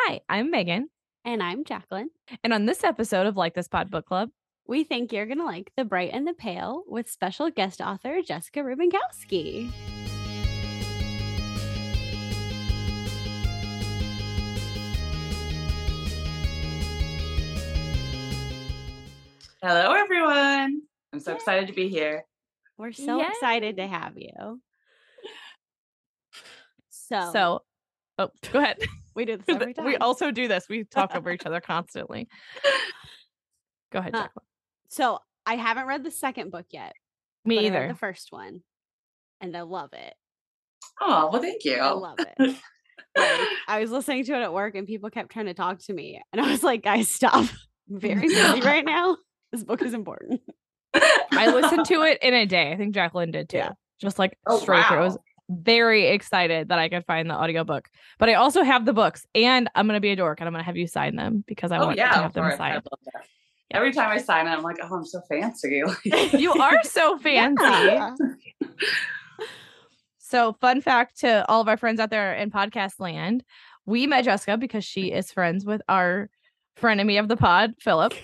Hi, I'm Megan. And I'm Jacqueline. And on this episode of Like This Pod Book Club, we think you're going to like The Bright and the Pale with special guest author Jessica Rubinkowski. Hello, everyone. I'm so excited to be here. We're so Yay. excited to have you. So, so oh, go ahead. We do this every time. We also do this. We talk over each other constantly. Go ahead, uh, So I haven't read the second book yet. Me either. the first one, and I love it. Oh well, thank you. I love it. like, I was listening to it at work, and people kept trying to talk to me, and I was like, "Guys, stop! I'm very busy right now. This book is important." I listened to it in a day. I think Jacqueline did too. Yeah. Just like oh, straight wow. through. It was very excited that I could find the audiobook. But I also have the books and I'm gonna be a dork and I'm gonna have you sign them because I oh, want yeah, to have them signed. Every time I sign it, I'm like, oh, I'm so fancy. you are so fancy. Yeah. so, fun fact to all of our friends out there in podcast land, we met Jessica because she is friends with our frenemy of the pod, Philip.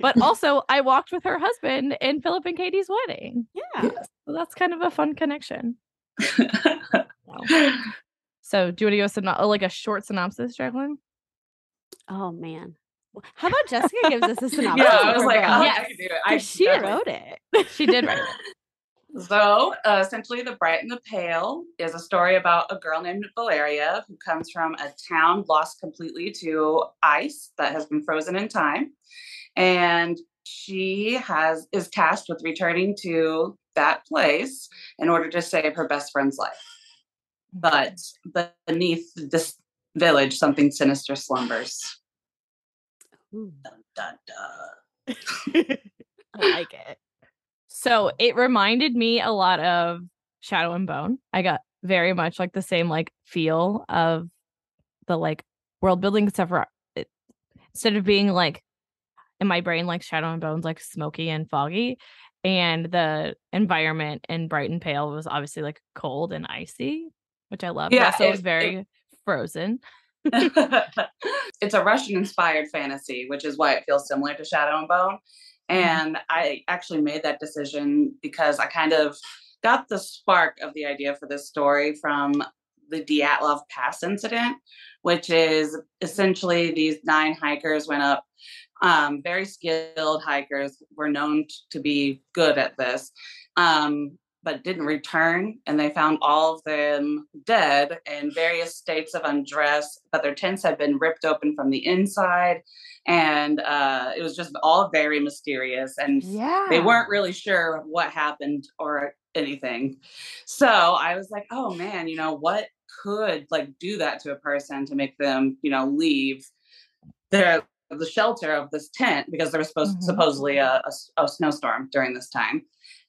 But also, I walked with her husband in Philip and Katie's wedding. Yeah. So that's kind of a fun connection. So, do you want to give us a, like a short synopsis, Jacqueline? Oh man. How about Jessica gives us a synopsis? yeah, I was like, oh, yes. I can do it. I she wrote it. she did write it. So, uh, essentially, The Bright and the Pale is a story about a girl named Valeria who comes from a town lost completely to ice that has been frozen in time. And she has is tasked with returning to that place in order to save her best friend's life. But mm-hmm. beneath this village, something sinister slumbers. Dun, dun, dun. I like it. So it reminded me a lot of Shadow and Bone. I got very much like the same like feel of the like world building, except for uh, it, instead of being like in my brain like Shadow and Bones, like smoky and foggy, and the environment in Bright and Pale was obviously like cold and icy, which I love. Yeah, so it, was very it, frozen. it's a Russian inspired fantasy, which is why it feels similar to Shadow and Bone. Mm-hmm. And mm-hmm. I actually made that decision because I kind of got the spark of the idea for this story from the Dyatlov Pass incident, which is essentially these nine hikers went up um, very skilled hikers were known to be good at this, um, but didn't return. And they found all of them dead in various states of undress, but their tents had been ripped open from the inside. And uh, it was just all very mysterious. And yeah. they weren't really sure what happened or anything. So I was like, oh man, you know, what could like do that to a person to make them, you know, leave their the shelter of this tent because there was supposed mm-hmm. supposedly a, a, a, snowstorm during this time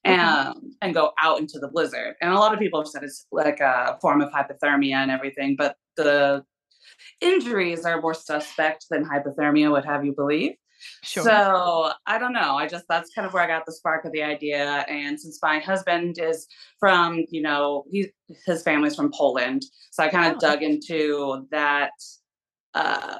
and mm-hmm. and go out into the blizzard and a lot of people have said it's like a form of hypothermia and everything but the injuries are more suspect than hypothermia would have you believe Sure. So I don't know. I just that's kind of where I got the spark of the idea. And since my husband is from, you know, he his family's from Poland, so I kind of oh. dug into that uh,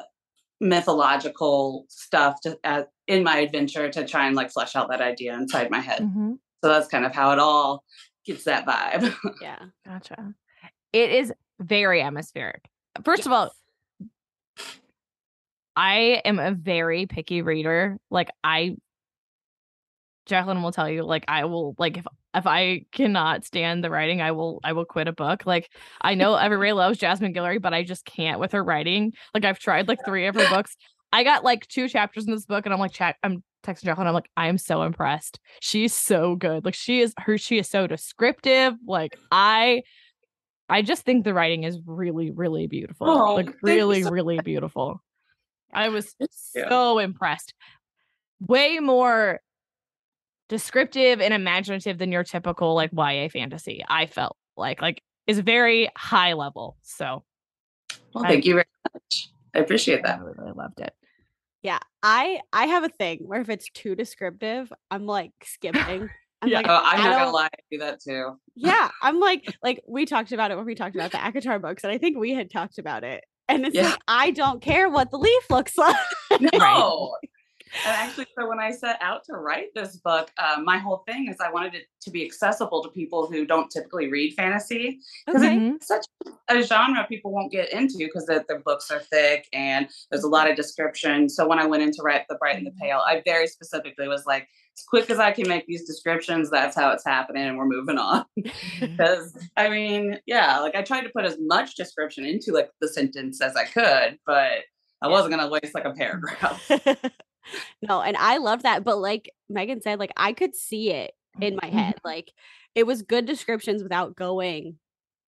mythological stuff to, uh, in my adventure to try and like flesh out that idea inside my head. Mm-hmm. So that's kind of how it all gets that vibe. yeah, gotcha. It is very atmospheric. First yes. of all, I am a very picky reader. Like I Jacqueline will tell you, like I will like if if I cannot stand the writing, I will I will quit a book. Like I know everybody loves Jasmine Guillory, but I just can't with her writing. Like I've tried like three of her books. I got like two chapters in this book, and I'm like, chat. I'm texting Jacqueline. I'm like, I am so impressed. She's so good. Like she is her. She is so descriptive. Like I, I just think the writing is really, really beautiful. Oh, like really, so really beautiful. I was so impressed. Way more descriptive and imaginative than your typical like YA fantasy. I felt like like is very high level. So well, thank I, you very much. I appreciate that. I really, really loved it. Yeah, I I have a thing where if it's too descriptive, I'm like skipping. I'm yeah, like, oh, I'm not gonna lie, I do that too. yeah, I'm like like we talked about it when we talked about the ACOTAR books, and I think we had talked about it And it's Yeah. like, I don't care what the leaf looks like. No. And actually, so when I set out to write this book, um, my whole thing is I wanted it to be accessible to people who don't typically read fantasy. Because Okay. It's such a genre people won't get into because the, the books are thick and there's a lot of description. So when I went in to write The Bright and the Pale, I very specifically was like, as quick as I can make these descriptions, that's how it's happening, and we're moving on. Because I mean, yeah, like I tried to put as much description into like the sentence as I could, but I wasn't gonna waste like a paragraph. no, and I love that. But like Megan said, like I could see it in my head. Like it was good descriptions without going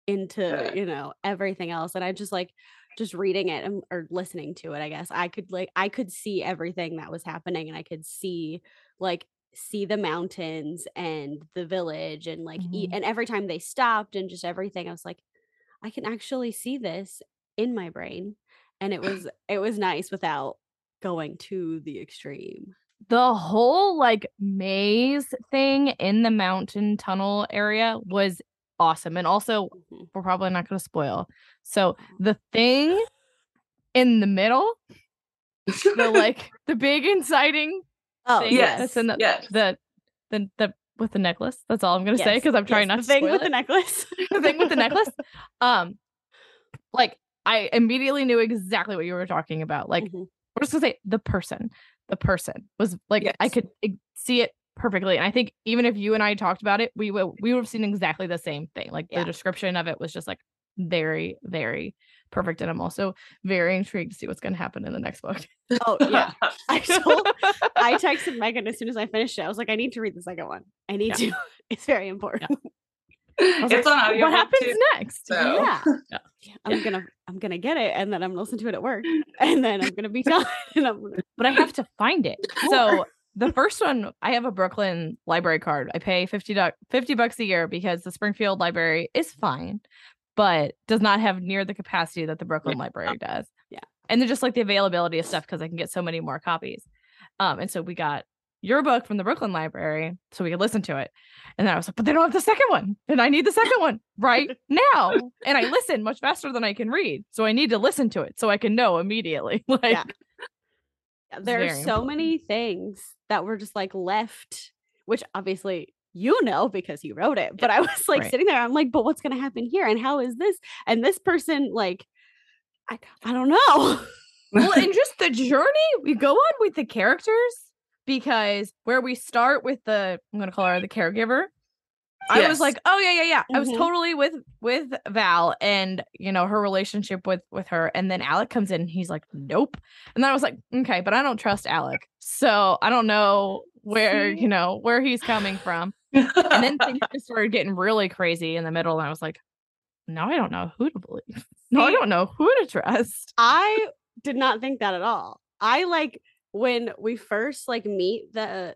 into, Yeah. you know, everything else. And I just like just reading it and, or listening to it, I guess. I could like I could see everything that was happening and I could see like see the mountains and the village and like eat Mhm. and every time they stopped and just everything, I was like, I can actually see this in my brain. And it was it was nice without going to the extreme. the whole like maze thing in the mountain tunnel area was awesome and also Mhm. we're probably not going to spoil so the thing in the middle the like the big inciting Oh, thing yes, that's in the, yes. the the the with the necklace that's all i'm going to say because i'm trying yes, not the to thing spoil with it. the necklace. the thing with the necklace um like i immediately knew exactly what you were talking about like Mhm. We're just gonna say the person the person was like i could see it perfectly and i think even if you and i talked about it we would we would have seen exactly the same thing like Yeah. the description of it was just like very very perfect and i'm also very intrigued to see what's going to happen in the next book Oh yeah. I told I texted Megan as soon as I finished it. I was like, I need to read the second one. I need Yeah. to. It's very important. was it's like, on audiobook what happens too. next so- Yeah. Yeah. I'm gonna I'm gonna get it and then I'm gonna listen to it at work. And then I'm gonna be done. Gonna but i have to find it so the first one i have a brooklyn library card i pay 50 doc 50 bucks a year because the springfield library is fine but does not have near the capacity that the brooklyn library does Yeah. and then just like the availability of stuff because i can get so many more copies um and so we got your book from the brooklyn library so we could listen to it and then i was like but they don't have the second one and i need the second one right now and i listen much faster than i can read so i need to listen to it so i can know immediately like Yeah. There are so many things that were just like left, which obviously you know because you wrote it. But I was like right. sitting there, I'm like, but what's gonna happen here? And how is this? And this person, like, I I don't know. well, and just the journey we go on with the characters because where we start with the I'm gonna call her the caregiver. I was like, oh yeah, yeah, yeah. I was Mhm. totally with with Val and you know her relationship with with her, and then Alec comes in. And he's like, nope. And then I was like, okay, but I don't trust Alec, so I don't know where you know where he's coming from. And then things just started getting really crazy in the middle, and I was like, now I don't know who to believe. No, I don't know who to trust. I did not think that at all. I like when we first like meet the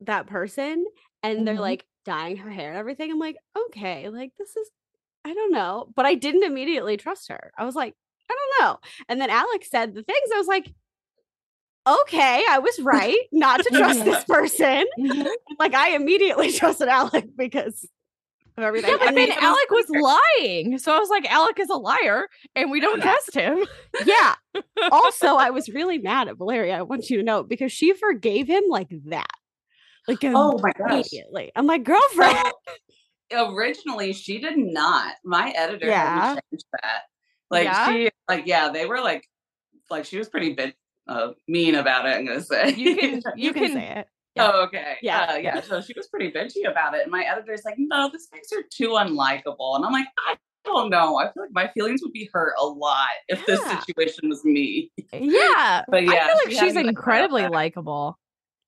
that person and they're Mhm. like dyeing her hair and everything. I'm like, okay, like this is I don't know. But I didn't immediately trust her. I was like, I don't know. And then Alex said the things. I was like, okay, I was right not to trust this person. Like I immediately trusted Alec because of everything. Yeah, but And then then- Alec was lying. So I was like, Alec is a liar and we don't trust him. yeah. Also, I was really mad at Valeria. I want you to know because she forgave him like that. Like Oh my gosh. immediately. I'm like, girlfriend. So, originally she did not. My editor Yeah. had me change that. Like Yeah? she like yeah, they were like like she was pretty bit uh, mean about it, I'm gonna say. You can You, can, say it. Yeah. Oh, okay. Yeah. Yeah. yeah. So she was pretty bitchy about it. And my editor's like, no, this makes her too unlikable. And I'm like, I don't know. I feel like my feelings would be hurt a lot if this situation was me. Yeah. But yeah, I feel like she she's incredibly likable,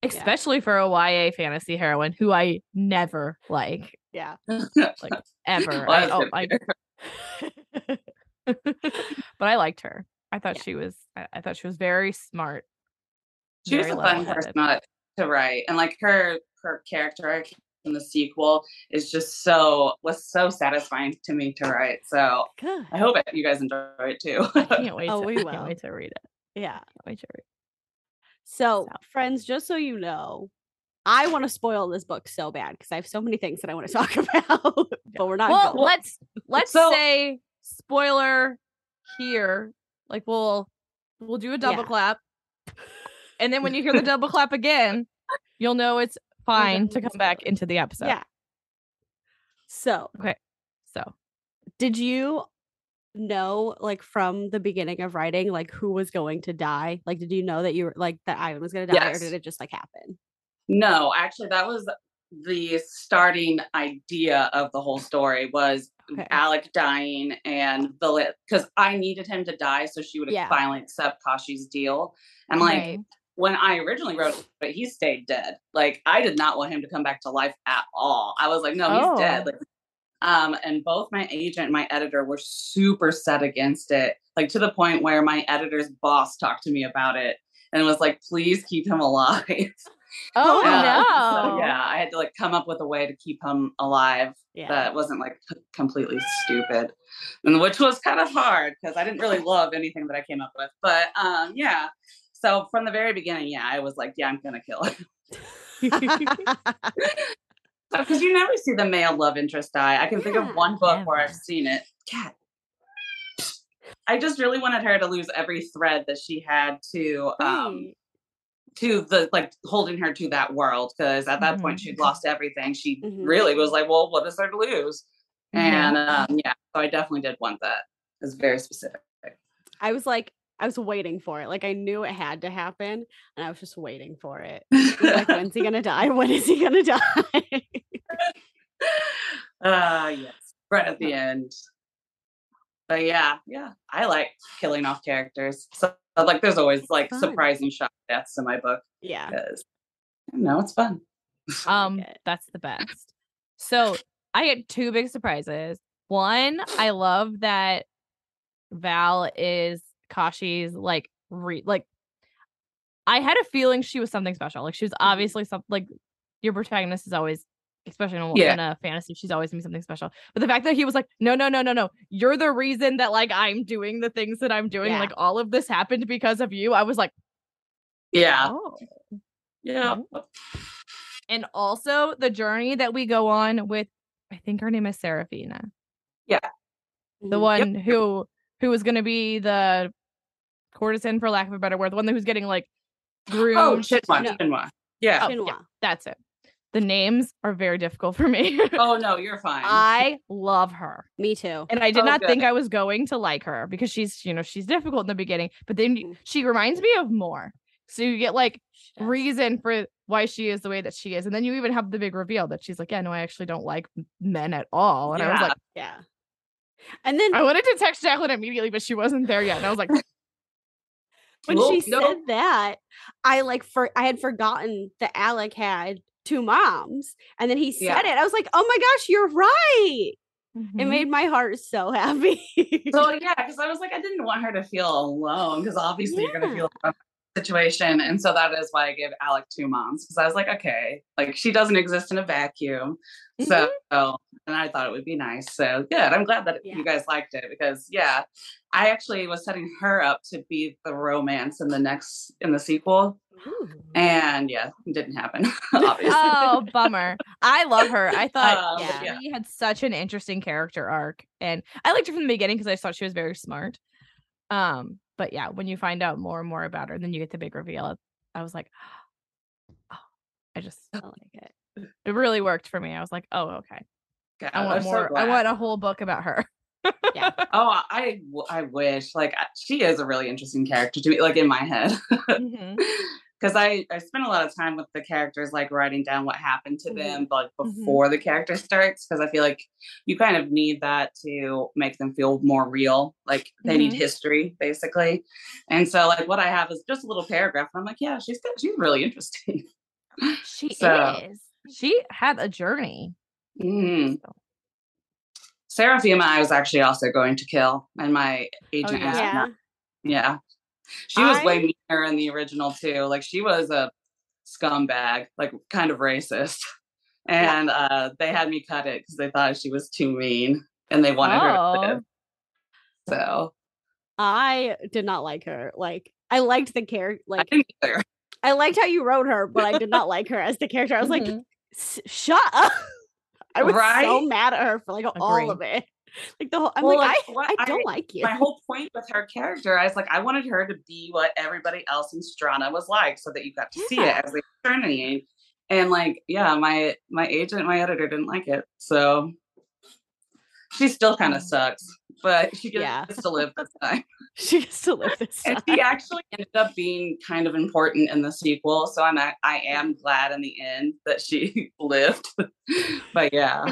especially for a YA fantasy heroine who I never like, Yeah. like ever. Well, I, that's oh, I, but I liked her. I thought Yeah. she was. I, I thought she was very smart. she was a fun person not to write. And like her her character in the sequel is just so was so satisfying to me to write. So Good. I hope you guys enjoy it too. I can't wait. Oh, to, we I will. can't wait to read it. Yeah. Can't wait to read. So, So- friends, just so you know, I want to spoil this book so bad because I have so many things that I want to talk about, but we're not Well, going. let's let's So- say spoiler here, like we'll we'll do a double Yeah. clap. And then when you hear the double clap again, you'll know it's fine to come back into the episode. yeah. So, okay. So did you know like from the beginning of writing like who was going to die? Like did you know that you were like that Ivan was going to die Yes. or did it just like happen? No, actually, that was the starting idea of the whole story was Okay. Alec dying and the because I needed him to die so she would Yeah. finally accept Kashi's deal. And like Right. When I originally wrote it, but he stayed dead. Like I did not want him to come back to life at all. I was like, no, he's Oh. dead. Like, um, and both my agent and my editor were super set against it, like to the point where my editor's boss talked to me about it and was like, please keep him alive. Oh Yeah. no. So, yeah, I had to like come up with a way to keep him alive Yeah. that wasn't like c- completely stupid, and which was kind of hard because I didn't really love anything that I came up with. But um, yeah. So from the very beginning, yeah, I was like, yeah, I'm gonna kill him because you never see the male love interest die. I can think of one book where I've seen it. Cat. I just really wanted her to lose every thread that she had to um Right. to the like holding her to that world because at that point Mhm. she'd lost everything. She Mhm. really was like, well, what is there to lose? And um, yeah, so I definitely did want that. It's very specific. I was like I was waiting for it. Like I knew it had to happen and I was just waiting for it. Like when's he going to die? When is he going to die? uh yes, right at the end. But yeah, yeah, I like killing off characters. So like, there's always like Fun. surprising shock deaths in my book yeah. because no, it's fun. Um, it. that's the best. So I had two big surprises. One, I love that Val is Kashi's like re like I had a feeling she was something special. Like she was obviously something like your protagonist is always, especially in a, Yeah. in a fantasy, she's always gonna be something special. But the fact that he was like, no, no, no, no, no, you're the reason that like I'm doing the things that I'm doing. Yeah. Like all of this happened because of you. I was like, Yeah, oh. yeah. And also the journey that we go on with, I think her name is seraphina Yeah. the Mhm. one who who was going to be the courtesan, for lack of a better word, the one who's getting like groomed. Oh, Chinua, No. Chinua. Yeah. Oh, yeah, that's it. The names are very difficult for me. Oh no, you're fine. I love her. Me too. And I did Oh, not good. think I was going to like her because she's, you know, she's difficult in the beginning, but then Mhm. she reminds me of more. So you get like She reason for why she is the way that she is. And then you even have the big reveal that she's like, yeah, no, I actually don't like men at all. And I was like, Yeah. And then I wanted to text Jacqueline immediately, but she wasn't there yet. And I was like, when Well, she no. said that, I like for I had forgotten that Alec had two moms. And then he said Yeah. it. I was like, oh my gosh, you're right. It "Mhm." made my heart so happy. So yeah, because I was like, I didn't want her to feel alone because obviously you're gonna Yeah. feel a situation, and so that is why I gave Alec two moms because I was like, okay, like she doesn't exist in a vacuum. So, and I thought it would be nice. So good. I'm glad that Yeah. you guys liked it because yeah, I actually was setting her up to be the romance in the next in the sequel, Ooh. and yeah, it didn't happen. obviously. oh, bummer. I love her. I thought Um, yeah. yeah. she had such an interesting character arc. And I liked her from the beginning because I thought she was very smart. Um, but yeah, when you find out more and more about her, and then you get the big reveal. I was like, oh, I just I like it. It really worked for me. I was like, oh, okay. God, I want I'm so more. I want a whole book about her. Yeah. Oh, I I wish like she is a really interesting character to me, like in my head, because I I spent a lot of time with the characters, like writing down what happened to Mhm. them, like Mhm. before the character starts, because I feel like you kind of need that to make them feel more real, like they need Mhm. history basically, and so like what I have is just a little paragraph. And I'm like, yeah, she's good. She's really interesting. She So- is. She had a journey. Mm. Seraphima, I was actually also going to kill, and my agent yeah? asked me Yeah. Yeah. She was I- way meaner in the original too. Like she was a scumbag, like kind of racist. And uh they had me cut it because they thought she was too mean and they wanted her to Oh. live. So I did not like her. Like I liked the character. I Like either. I liked how you wrote her, but I did not like her as the character. I was like, Mhm. "S- shut up. I was so mad at her for like all of it. like the whole I'm Well, like, like, I, I don't I- like you. my whole point with her character, I was like, I wanted her to be what everybody else in Strana was like, so that you got to see it as were journeying. And like, yeah, my my agent, my editor didn't like it, so she still kind of mm. sucks, but she gets Yeah. to live this time. she gets to live this and time. she actually ended up being kind of important in the sequel, so I'm I am glad in the end that she lived. but yeah,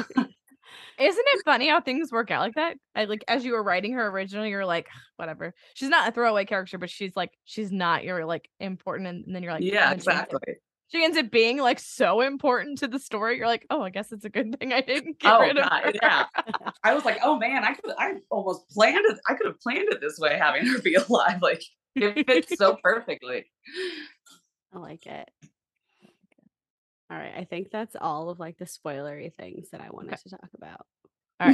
Isn't it funny how things work out like that? I, like as you were writing her originally, you're like, whatever. She's not a throwaway character, but she's like, she's not your like important, and, and then you're like, yeah, and then she ends up- exactly. She ends up being like so important to the story. You're like, oh, I guess it's a good thing I didn't get Oh rid of god, her. yeah. I was like, oh man, I could I almost planned it. I could have planned it this way, having her be alive. Like it fits so perfectly. I like it. All right. I think that's all of like the spoilery things that I wanted Okay. to talk about. All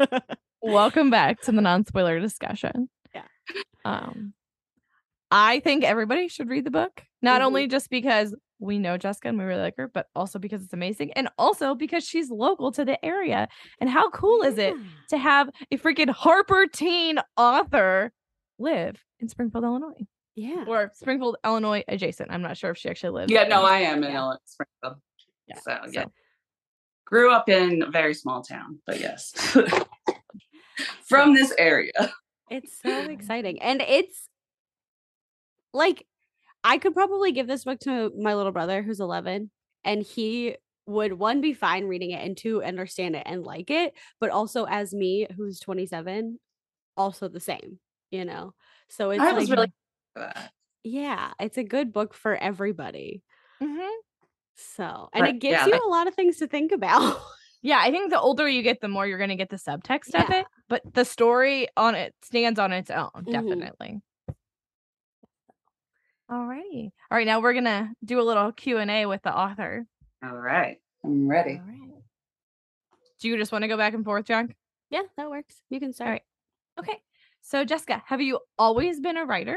right. Welcome back to the non-spoiler discussion. Yeah. Um I think everybody should read the book. Not Mhm. only just because we know Jessica and we really like her, but also because it's amazing. And also because she's local to the area. And how cool is it to have a freaking Harper teen author live in Springfield, Illinois? Yeah. Or Springfield, Illinois adjacent. I'm not sure if she actually lives. yeah, no, I am in Yeah. Illinois Springfield. Yeah, So yeah. so- Grew up in a very small town, but yes. From this area. It's so exciting. And it's like I could probably give this book to my little brother who's 11 and he would one be fine reading it and two understand it and like it, but also as me who's 27 also the same, you know. So it's I like really yeah, it's a good book for everybody. Mhm. So, and Right, it gives yeah, you like- a lot of things to think about. Yeah, I think the older you get, the more you're gonna get the subtext of it. But the story on it stands on its own, Mhm. definitely. Alrighty. All right, now we're gonna do a little Q and A with the author. all right. I'm ready. All right. Do you just want to go back and forth, John? yeah, that works. You can start. right. Okay. So Jessica, have you always been a writer?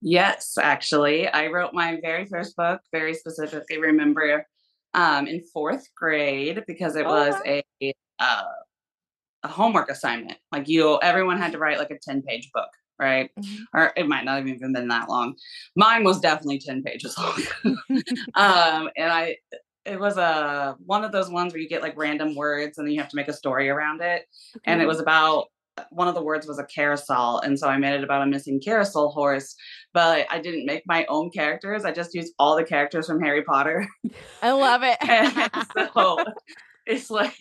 Yes, actually. I wrote my very first book, very specifically remember um in fourth grade because it Oh, was wow. a uh a homework assignment. Like you everyone had to write like a 10 page book, right? Or it might not have even been that long. Mine was definitely 10 pages long. um and I it was a one of those ones where you get like random words and then you have to make a story around it and it was about one of the words was a carousel and so i made it about a missing carousel horse but i didn't make my own characters i just used all the characters from harry potter I love it. and so it's like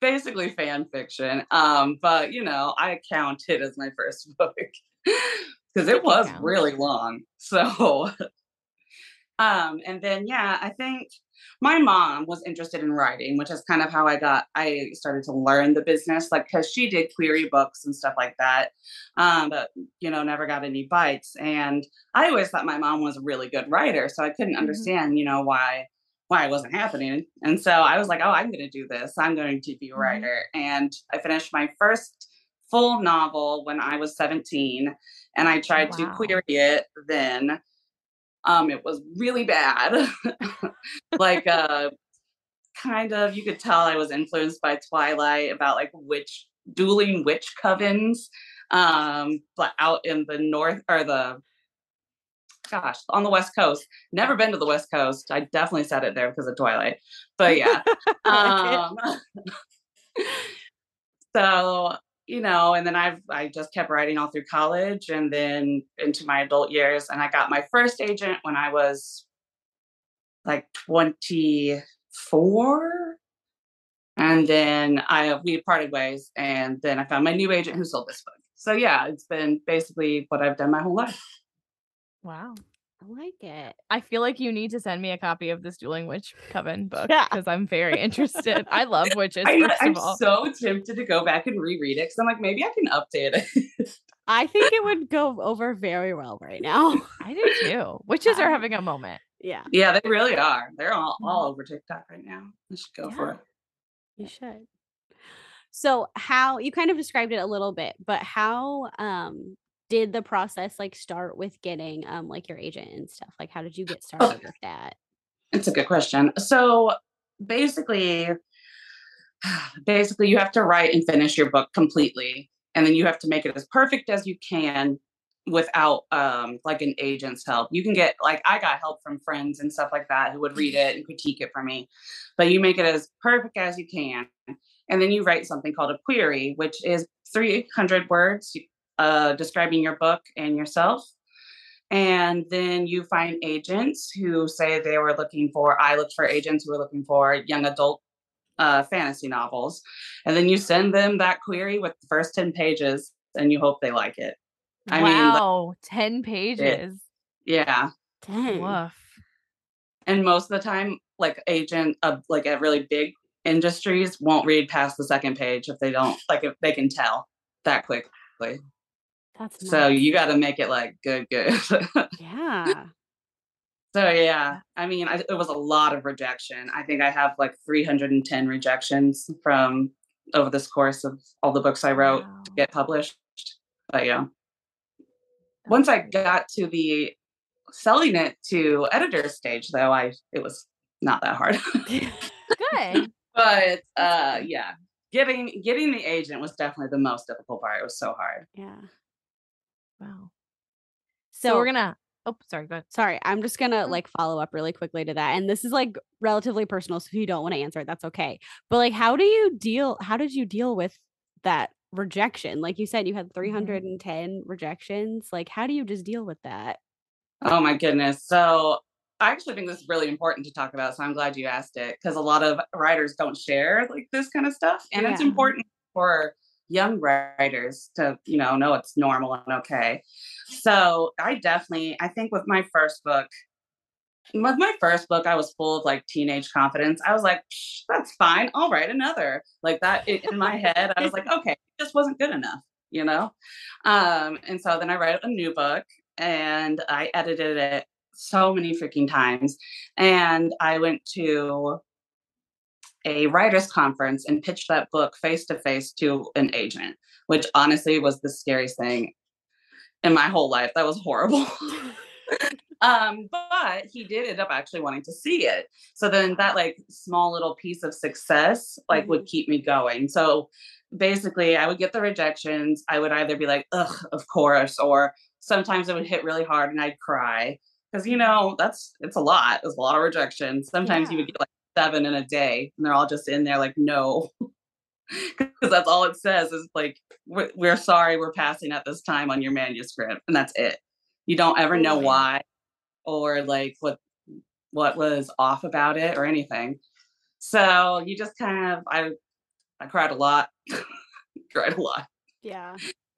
basically fan fiction um but you know i count it as my first book because it was really long so um and then yeah i think my mom was interested in writing which is kind of how i got i started to learn the business like because she did query books and stuff like that um but you know never got any bites and i always thought my mom was a really good writer so i couldn't Mhm. understand you know why why it wasn't happening. And so i was like oh i'm going to do this. I'm going to be a writer. And i finished my first full novel when i was 17 and i tried to Wow. query it then. Um it was really bad. Like uh kind of you could tell i was influenced by twilight about like witch dueling witch covens um but out in the north or the gosh on the west coast. Never been to the west coast. I definitely said it there because of twilight. But yeah I like it. um so you know and then i've i just kept writing all through college and then into my adult years and i got my first agent when i was like 24 and then i we parted ways and then i found my new agent who sold this book. So yeah it's been basically what i've done my whole life Wow. I like it. I feel like you need to send me a copy of this Dueling Witch Coven book Yeah. because I'm very interested. I love witches, I, first i'm of all. so tempted to go back and reread it because i'm like maybe i can update it I think it would go over very well right now. I do too. Witches are Um, having a moment. yeah, Yeah, they really are. They're all, all over TikTok right now. I should go for it. you should. So, how you kind of described it a little bit, but how um did the process like start with getting um like your agent and stuff? Like, how did you get started with that? It's a good question. So basically, basically you have to write and finish your book completely and then you have to make it as perfect as you can without um like an agent's help you can get like i got help from friends and stuff like that who would read it and critique it for me but you make it as perfect as you can and then you write something called a query which is 300 words uh, describing your book and yourself and then you find agents who say they were looking for i looked for agents who were looking for young adult uh, fantasy novels and then you send them that query with the first 10 pages and you hope they like it I wow, mean, 10 pages. It, yeah. Dang. Woof. And most of the time, like agent of like at really big industries won't read past the second page if they don't like if they can tell that quickly. That's nice. so you got to make it like good, good. yeah. So yeah, I mean, I, it was a lot of rejection. I think I have like 310 rejections from over this course of all the books I wrote wow. to get published. But yeah once I got to the selling it to editor stage, though, I it was not that hard. Good. but uh yeah, getting getting the agent was definitely the most difficult part. It was so hard. Yeah. Wow. So, so we're gonna oh sorry, go ahead. Sorry, I'm just gonna like follow up really quickly to that. And this is like relatively personal, so if you don't want to answer it, that's okay. But like how do you deal how did you deal with that rejection. Like you said, you had 310 mm-hmm. rejections. Like, how do you just deal with that? Oh my goodness. So I actually think this is really important to talk about. So I'm glad you asked it because a lot of writers don't share like this kind of stuff. And yeah. it's important for young writers to, you know, know it's normal and okay. So I definitely, I think with my first book, with my first book, I was full of like teenage confidence. I was like, that's fine. I'll write another. Like that in my head, I was like, okay, it just wasn't good enough, you know? Um, and so then I wrote a new book and I edited it so many freaking times. And I went to a writer's conference and pitched that book face to face to an agent, which honestly was the scariest thing in my whole life. That was horrible. um but he did end up actually wanting to see it so then that like small little piece of success like mm-hmm. would keep me going so basically i would get the rejections i would either be like ugh of course or sometimes it would hit really hard and i'd cry because you know that's it's a lot it's a lot of rejection sometimes yeah. you would get like seven in a day and they're all just in there like no because that's all it says is like we're, we're sorry we're passing at this time on your manuscript and that's it you don't ever know why or like what what was off about it or anything. So you just kind of I I cried a lot. cried a lot. Yeah.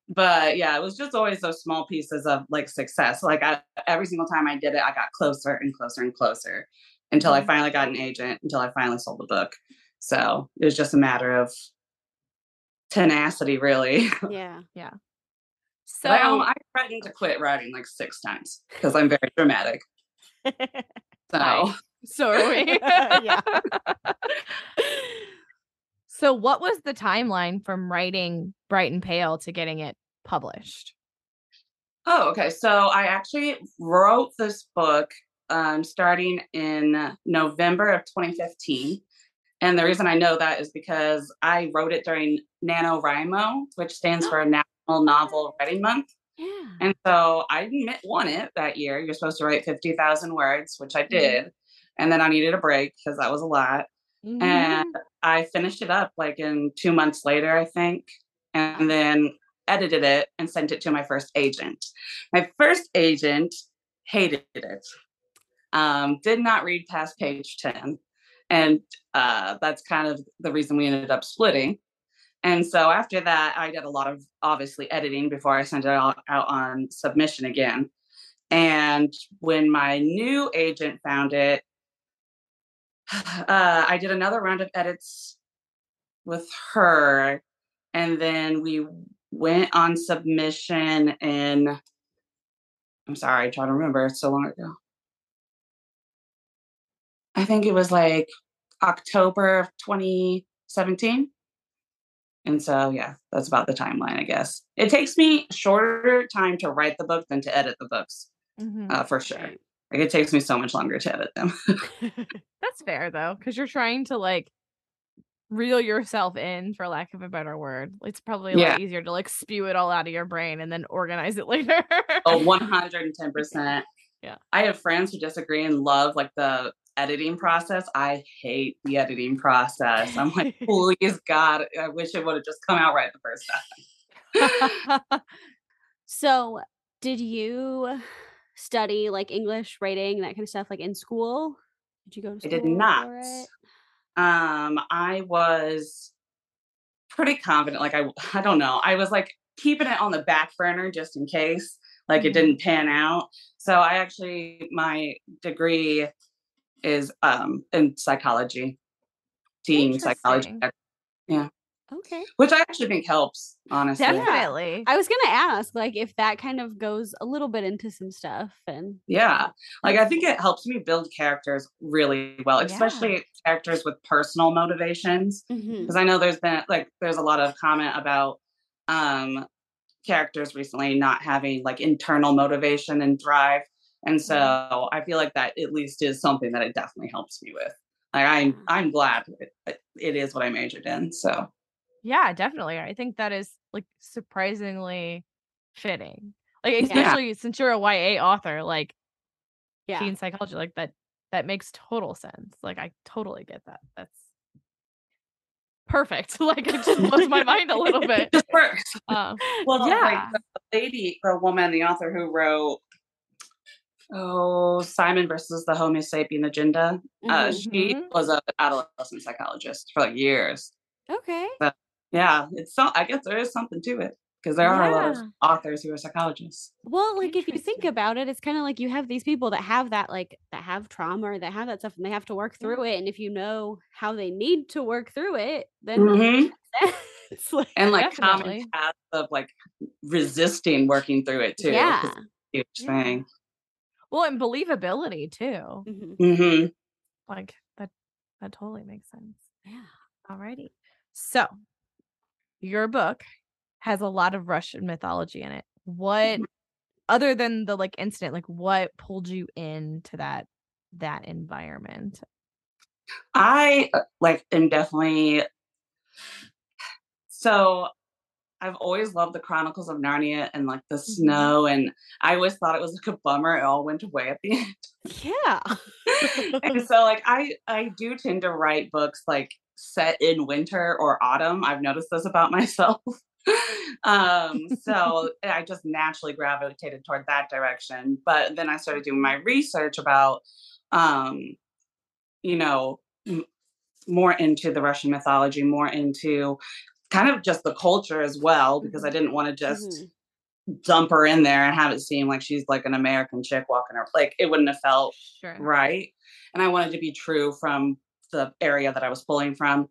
But yeah, it was just always those small pieces of like success. Like I, every single time I did it, I got closer and closer and closer until I mm-hmm. finally got an agent, until I finally sold the book. So it was just a matter of tenacity, really. Yeah. Yeah. So I, I threatened to quit writing like six times because I'm very dramatic. So so are we. yeah. so what was the timeline from writing Bright and Pale to getting it published? Oh, okay. So I actually wrote this book um, starting in November of 2015. And the reason I know that is because I wrote it during NaNoWriMo, which stands for National Novel Writing Month. Yeah. And so I won it that year. You're supposed to write 50,000 words, which I mm-hmm. did. Mm-hmm. And then I needed a break because that was a lot. Mm-hmm. And I finished it up like in two months later, I think. And then edited it and sent it to my first agent. My first agent hated it, um, did not read past page 10. And uh, that's kind of the reason we ended up splitting. And so after that, I did a lot of obviously editing before I sent it out, out on submission again. And when my new agent found it, uh, I did another round of edits with her. And then we went on submission in, I'm sorry, I try to remember, it's so long ago. I think it was like October of 2017. And so, yeah, that's about the timeline, I guess. It takes me shorter time to write the book than to edit the books, mm-hmm. uh, for sure. Like it takes me so much longer to edit them. that's fair though, because you're trying to like reel yourself in for lack of a better word. It's probably a Yeah. lot easier to like spew it all out of your brain and then organize it later. Oh, 110%. Yeah. I have friends who disagree and love like the editing process. I hate the editing process. I'm like, please God, I wish it would have just come out right the first time. So, did you study like English, writing, that kind of stuff, like in school? Did you go to I did not. Um, I was pretty confident. Like I I don't know. I was like keeping it on the back burner just in case like it Mhm. didn't pan out. So I actually my degree is um in psychology, teen psychology, Yeah. Okay. which I actually think helps, honestly. Definitely. I was gonna ask, like, if that kind of goes a little bit into some stuff, and Yeah. Like I think it helps me build characters really well, Yeah. especially characters with personal motivations. Because I know there's been like there's a lot of comment about um characters recently not having like internal motivation and drive. And so I feel like that at least is something that it definitely helps me with. Like I'm I'm glad it, it is what I majored in. So Yeah, definitely. I think that is like surprisingly fitting. Like Yeah. especially since you're a YA author, like yeah, teen psychology, like that that makes total sense. Like I totally get that. That's perfect. Like it just blows my mind a little bit. it just works. Uh, Well, Yeah. like the lady, the woman, the author who wrote Oh, Simon versus the Homo sapien agenda. Uh, Mhm. she Mhm. was an adolescent psychologist for like years. okay, Yeah, it's so. I guess there is something to it because there are a lot of authors who are psychologists. Well, like if you think about it, it's kind of like you have these people that have that like that have trauma or that have that stuff and they have to work through it. And if you know how they need to work through it, then Mhm. it's like And like Definitely. common paths of like resisting working through it too. yeah. huge Yeah. thing. Well, and believability too. Mhm. hmm Like that that totally makes sense. Yeah. Alrighty. So your book has a lot of Russian mythology in it. What other than the like incident, like what pulled you into that that environment? I uh, like am definitely. So, I've always loved the Chronicles of Narnia and like the snow, and I always thought it was like a bummer. It all went away at the end. Yeah. and so like I I do tend to write books like set in winter or autumn. I've noticed this about myself. um so I just naturally gravitated toward that direction. But then I started doing my research about um you know m- more into the Russian mythology, more into kind of just the culture as well because I didn't want to just Mhm. dump her in there and have it seem like she's like an American chick walking her like it wouldn't have felt Sure. right and i wanted to be true from the area that i was pulling from.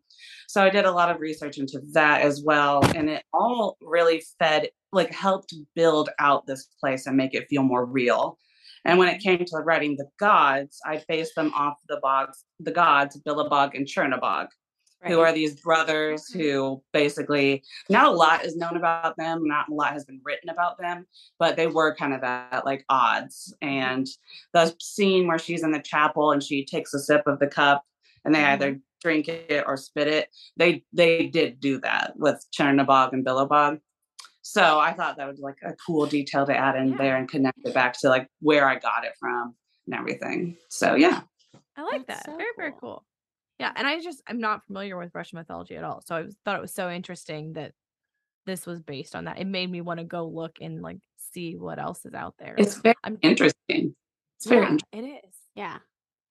So i did a lot of research into that as well and it all really fed like helped build out this place and make it feel more real. And when it came to writing the gods i based them off the bogs the gods Belobog and Chernobog who are these brothers mm-hmm. who basically not a lot is known about them not a lot has been written about them but they were kind of at like odds. Mm-hmm. And the scene where she's in the chapel and she takes a sip of the cup and they mm-hmm. either drink it or spit it they they did do that with Chernobog and Belobog so i thought that was like a cool detail to add in there and connect it back to like where i got it from and everything. So yeah. I like That's that. so very, very cool. Cool. Yeah. And I just I'm not familiar with Russian mythology at all. So I was, thought it was so interesting that this was based on that. It made me want to go look and like see what else is out there. it's very I'm interesting it's very Yeah. interesting it is. Yeah.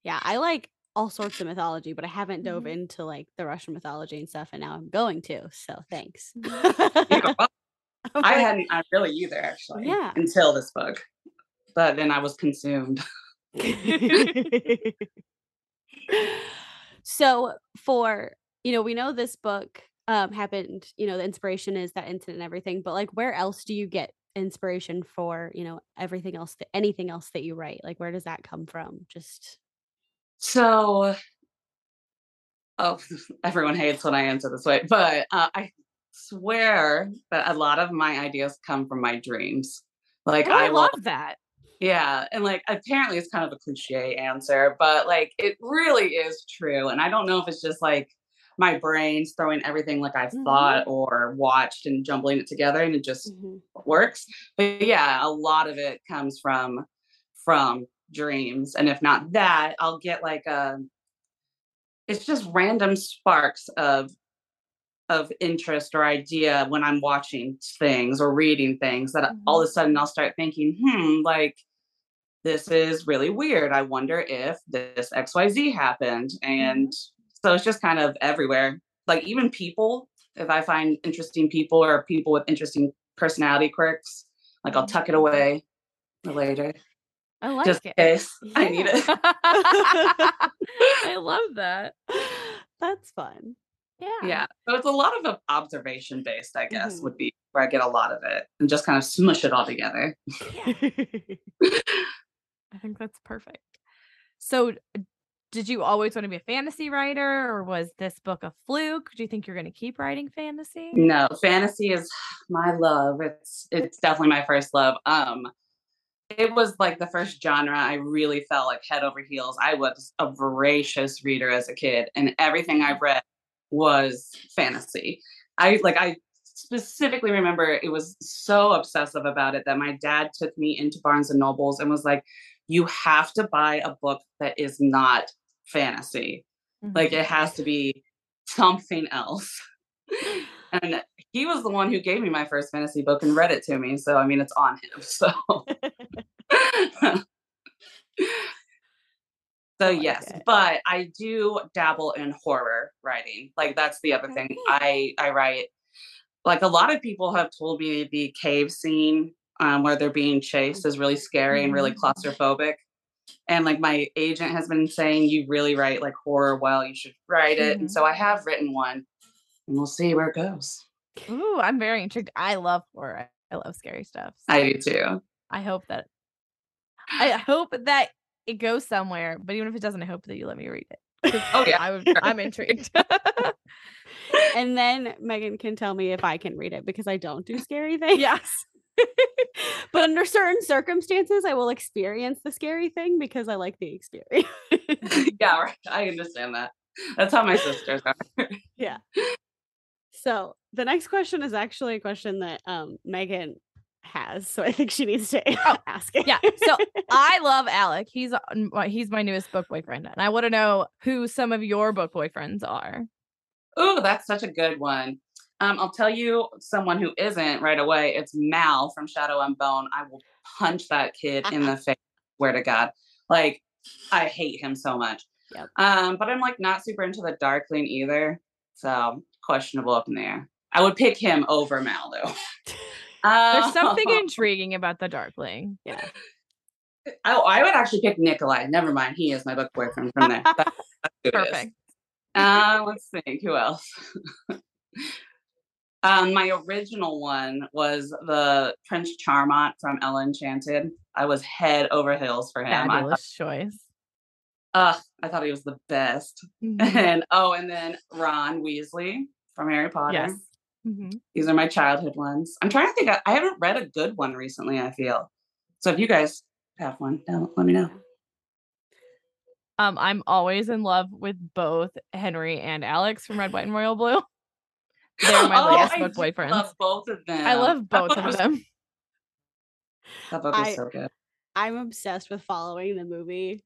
Yeah. I like all sorts of mythology, but I haven't dove Mhm. into like the Russian mythology and stuff, and now I'm going to. So thanks. You're. I'm I like, hadn't I really either actually. Yeah. Until this book. But then I was consumed. so for you know we know this book um happened you know the inspiration is that incident and everything but like where else do you get inspiration for you know everything else that anything else that you write like where does that come from just So oh everyone hates when I answer this way, but uh, I swear that a lot of my ideas come from my dreams. Like Oh, I, I love will that. Yeah, and like apparently it's kind of a cliche answer, but like it really is true. And I don't know if it's just like my brain's throwing everything like I've Mhm. thought or watched and jumbling it together and it just Mhm. works. But yeah, a lot of it comes from from dreams. And if not that, I'll get like a it's just random sparks of of interest or idea when I'm watching things or reading things that all of a sudden I'll start thinking, hmm, like this is really weird. I wonder if this XYZ happened. And so it's just kind of everywhere. Like even people, if I find interesting people or people with interesting personality quirks, like I'll tuck it away later. I like just in it. case I need it. I love that. That's fun. Yeah. Yeah. So it's a lot of observation based, I guess, Mhm. would be where I get a lot of it and just kind of smush it all together. I think that's perfect. So, did you always want to be a fantasy writer, or was this book a fluke? Do you think you're going to keep writing fantasy? No, fantasy is my love. It's it's definitely my first love. Um it was like the first genre I really felt like head over heels. I was a voracious reader as a kid and everything I read was fantasy. I like I specifically remember it was so obsessive about it that my dad took me into Barnes and Nobles and was like you have to buy a book that is not fantasy. Like Mhm. it has to be something else. and he was the one who gave me my first fantasy book and read it to me. So I mean it's on him. So So like yes, it. but I do dabble in horror writing. Like that's the other thing. I I write like a lot of people have told me the cave scene um, where they're being chased is really scary and really claustrophobic. And like my agent has been saying, you really write like horror well. You should write it. And so I have written one, and we'll see where it goes. Ooh, I'm very intrigued. I love horror. I love scary stuff. so I do too. I hope that I hope that it goes somewhere. But even if it doesn't, I hope that you let me read it. Oh yeah. I would, I'm intrigued. and then Megan can tell me if I can read it because I don't do scary things. yes. But under certain circumstances, I will experience the scary thing because I like the experience. yeah, right. I understand that. That's how my sisters are. Yeah. So the next question is actually a question that um Megan has, so I think she needs to ask it. Yeah. So I love Alec. He's uh, my- he's my newest book boyfriend, and I want to know who some of your book boyfriends are. Oh, that's such a good one. Um, I'll tell you someone who isn't right away. It's Mal from Shadow and Bone. I will punch that kid in the face. Swear to God. Like, I hate him so much. Yep. Um, but I'm like not super into the Darkling either. So questionable up in there. I would pick him over Mal though. There's something Um, intriguing about the Darkling. yeah. I, I would actually pick Nikolai. Never mind. He is my book boyfriend from there. That- that's who it is. Perfect. Uh, let's think. Who else? Um, my original one was the Prince Charmont from Ella Enchanted. I was head over heels for him. I thought, choice. uh, I thought he was the best. Mhm. And oh, and then Ron Weasley from Harry Potter. Yes. Mhm. These are my childhood ones. I'm trying to think. I, I haven't read a good one recently. I feel so. If you guys have one, let me know. Um, I'm always in love with both Henry and Alex from Red, White, and Royal Blue. They're my Oh, latest I book boyfriends. Love both of them. I love both of them. That book was I- so good. I'm obsessed with following the movie.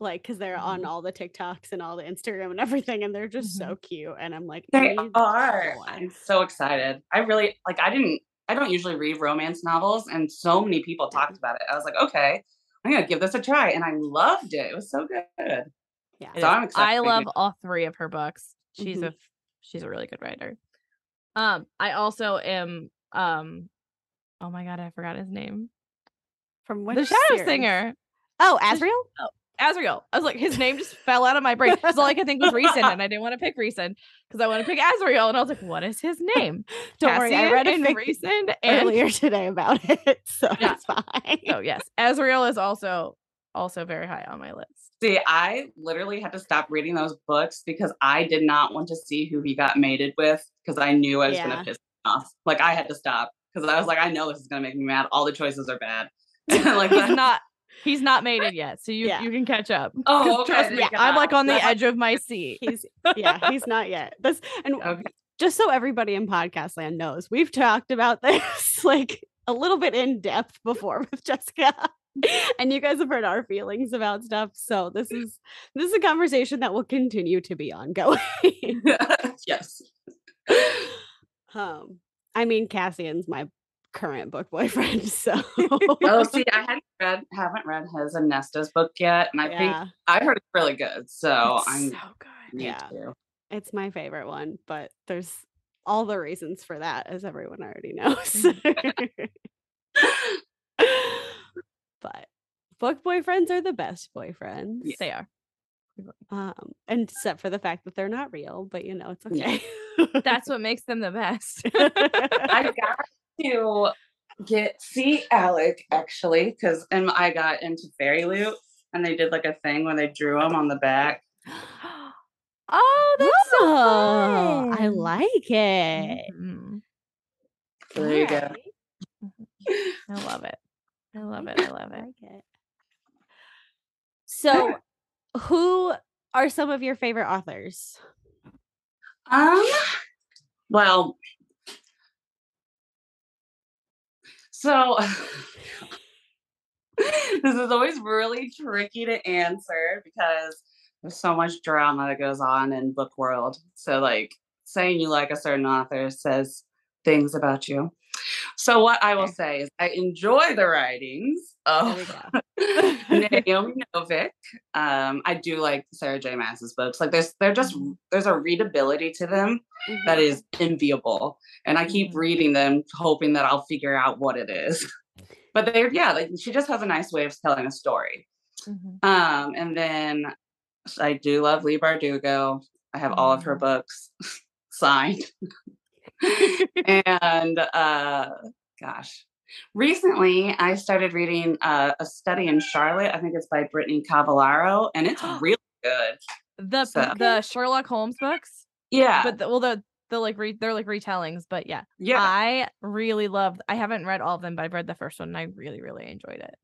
Like, because they're on Mhm. all the TikToks and all the Instagram and everything, and they're just so Mm-hmm. cute. And I'm like, they are. I'm so excited. I really like. I didn't. I don't usually read romance novels, and so many people talked about it. I was like, okay, I'm gonna give this a try, and I loved it. It was so good. Yeah. So. I'm excited I love all three of her books. She's Mhm. a she's a really good writer. Um, I also am um, oh my god, I forgot his name. From what? the which Shadow series? Singer, Oh, Asriel? Azriel. I was like, his name just fell out of my brain. Because all I could think was Rhysand, and I didn't want to pick Rhysand because I want to pick Azriel, and I was like, what is his name? Don't worry, I read and fic and earlier today about it, so Yeah. it's fine. so yes, Azriel is also also very high on my list. See, I literally had to stop reading those books because I did not want to see who he got mated with because I knew I was Yeah. gonna piss him off. Like I had to stop because I was like, I know this is gonna make me mad. All the choices are bad. like he's not He's not made it yet, so you Yeah. you can catch up. Oh, okay, trust me, thank I'm like on the edge of my seat. He's yeah, he's not yet. This and Okay. just so everybody in podcast land knows, we've talked about this like a little bit in depth before with Jessica. And you guys have heard our feelings about stuff. So this is this is a conversation that will continue to be ongoing. yes. um I mean Cassian's my current book boyfriend, so Oh, see, I hadn't read, haven't read his and Nesta's book yet, and I think yeah, I heard it's really good. So It's I'm so good. yeah. to. it's my favorite one, but there's all the reasons for that, as everyone already knows. But book boyfriends are the best boyfriends. Yeah. They are. Um, and except for the fact that they're not real, but you know, it's okay. That's what makes them the best. I got to get see Alec actually because and I got into Fairy Loot and they did like a thing where they drew him on the back. oh, that's so Oh, I like it. Mhm. So there you go. I love it. I love it. I love I like it. So, who are some of your favorite authors? Um, well, so this is always really tricky to answer because there's so much drama that goes on in book world. So, like, saying you like a certain author says things about you. So, what I will say is, I enjoy the writings of. Naomi Novik. Um, I do like Sarah J. Maas's books. Like there's they're just there's a readability to them that is enviable. And I keep Mhm. reading them hoping that I'll figure out what it is. But they're yeah, like she just has a nice way of telling a story. Mhm. Um, and then I do love Leigh Bardugo. I have all of her Mhm. books signed. and uh gosh. Recently I started reading uh, a study in Charlotte. I think it's by Brittany Cavallaro, and it's really good. The So- the Sherlock Holmes books, Yeah. but the, well the the like re, they're like retellings, but yeah, yeah. I really loved. I haven't read all of them, but I've read the first one and I really really enjoyed it.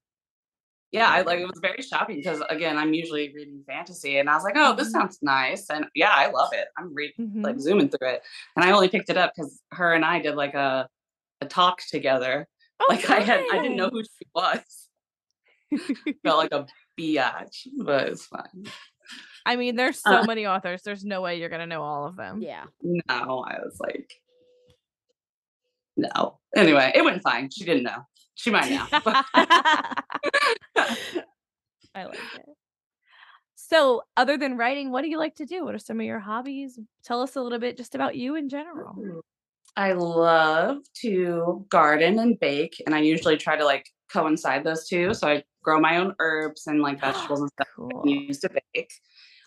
Yeah, I like it was very shocking because again, I'm usually reading fantasy and I was like, oh, this Mhm. sounds nice. And yeah, I love it. I'm reading Mhm. like zooming through it. And I only picked it up because her and I did like a a talk together. Oh, like I had I didn't know who she was. Felt like a biatch, but it's fine. I mean, there's so Uh, many authors. There's no way you're gonna know all of them. Yeah. No, I was like, no. Anyway, it went fine. She didn't know. She might now. I like it. So, other than writing, what do you like to do? What are some of your hobbies? Tell us a little bit just about you in general. I love to garden and bake, and I usually try to like coincide those two. So I grow my own herbs and like vegetables and stuff Cool. I use to bake.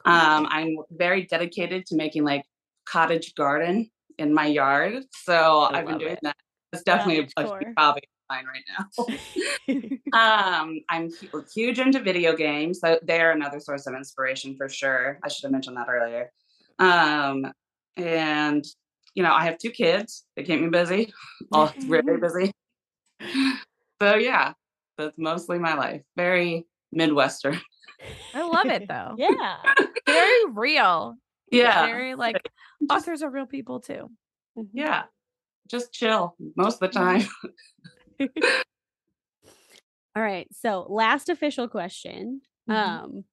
Um, I'm very dedicated to making like cottage garden in my yard. So I I've been doing it. that. It's definitely a, a hobby mine right now. um, I'm huge into video games. So they're another source of inspiration for sure. I should have mentioned that earlier. Um, and you know, I have two kids. They keep me busy, all very busy. So yeah, that's mostly my life. Very Midwestern. I love it though. Yeah. Very real. Yeah, Very like authors are real people too. Mhm. yeah. Just chill most of the time. All right. So, last official question. Mhm. Um,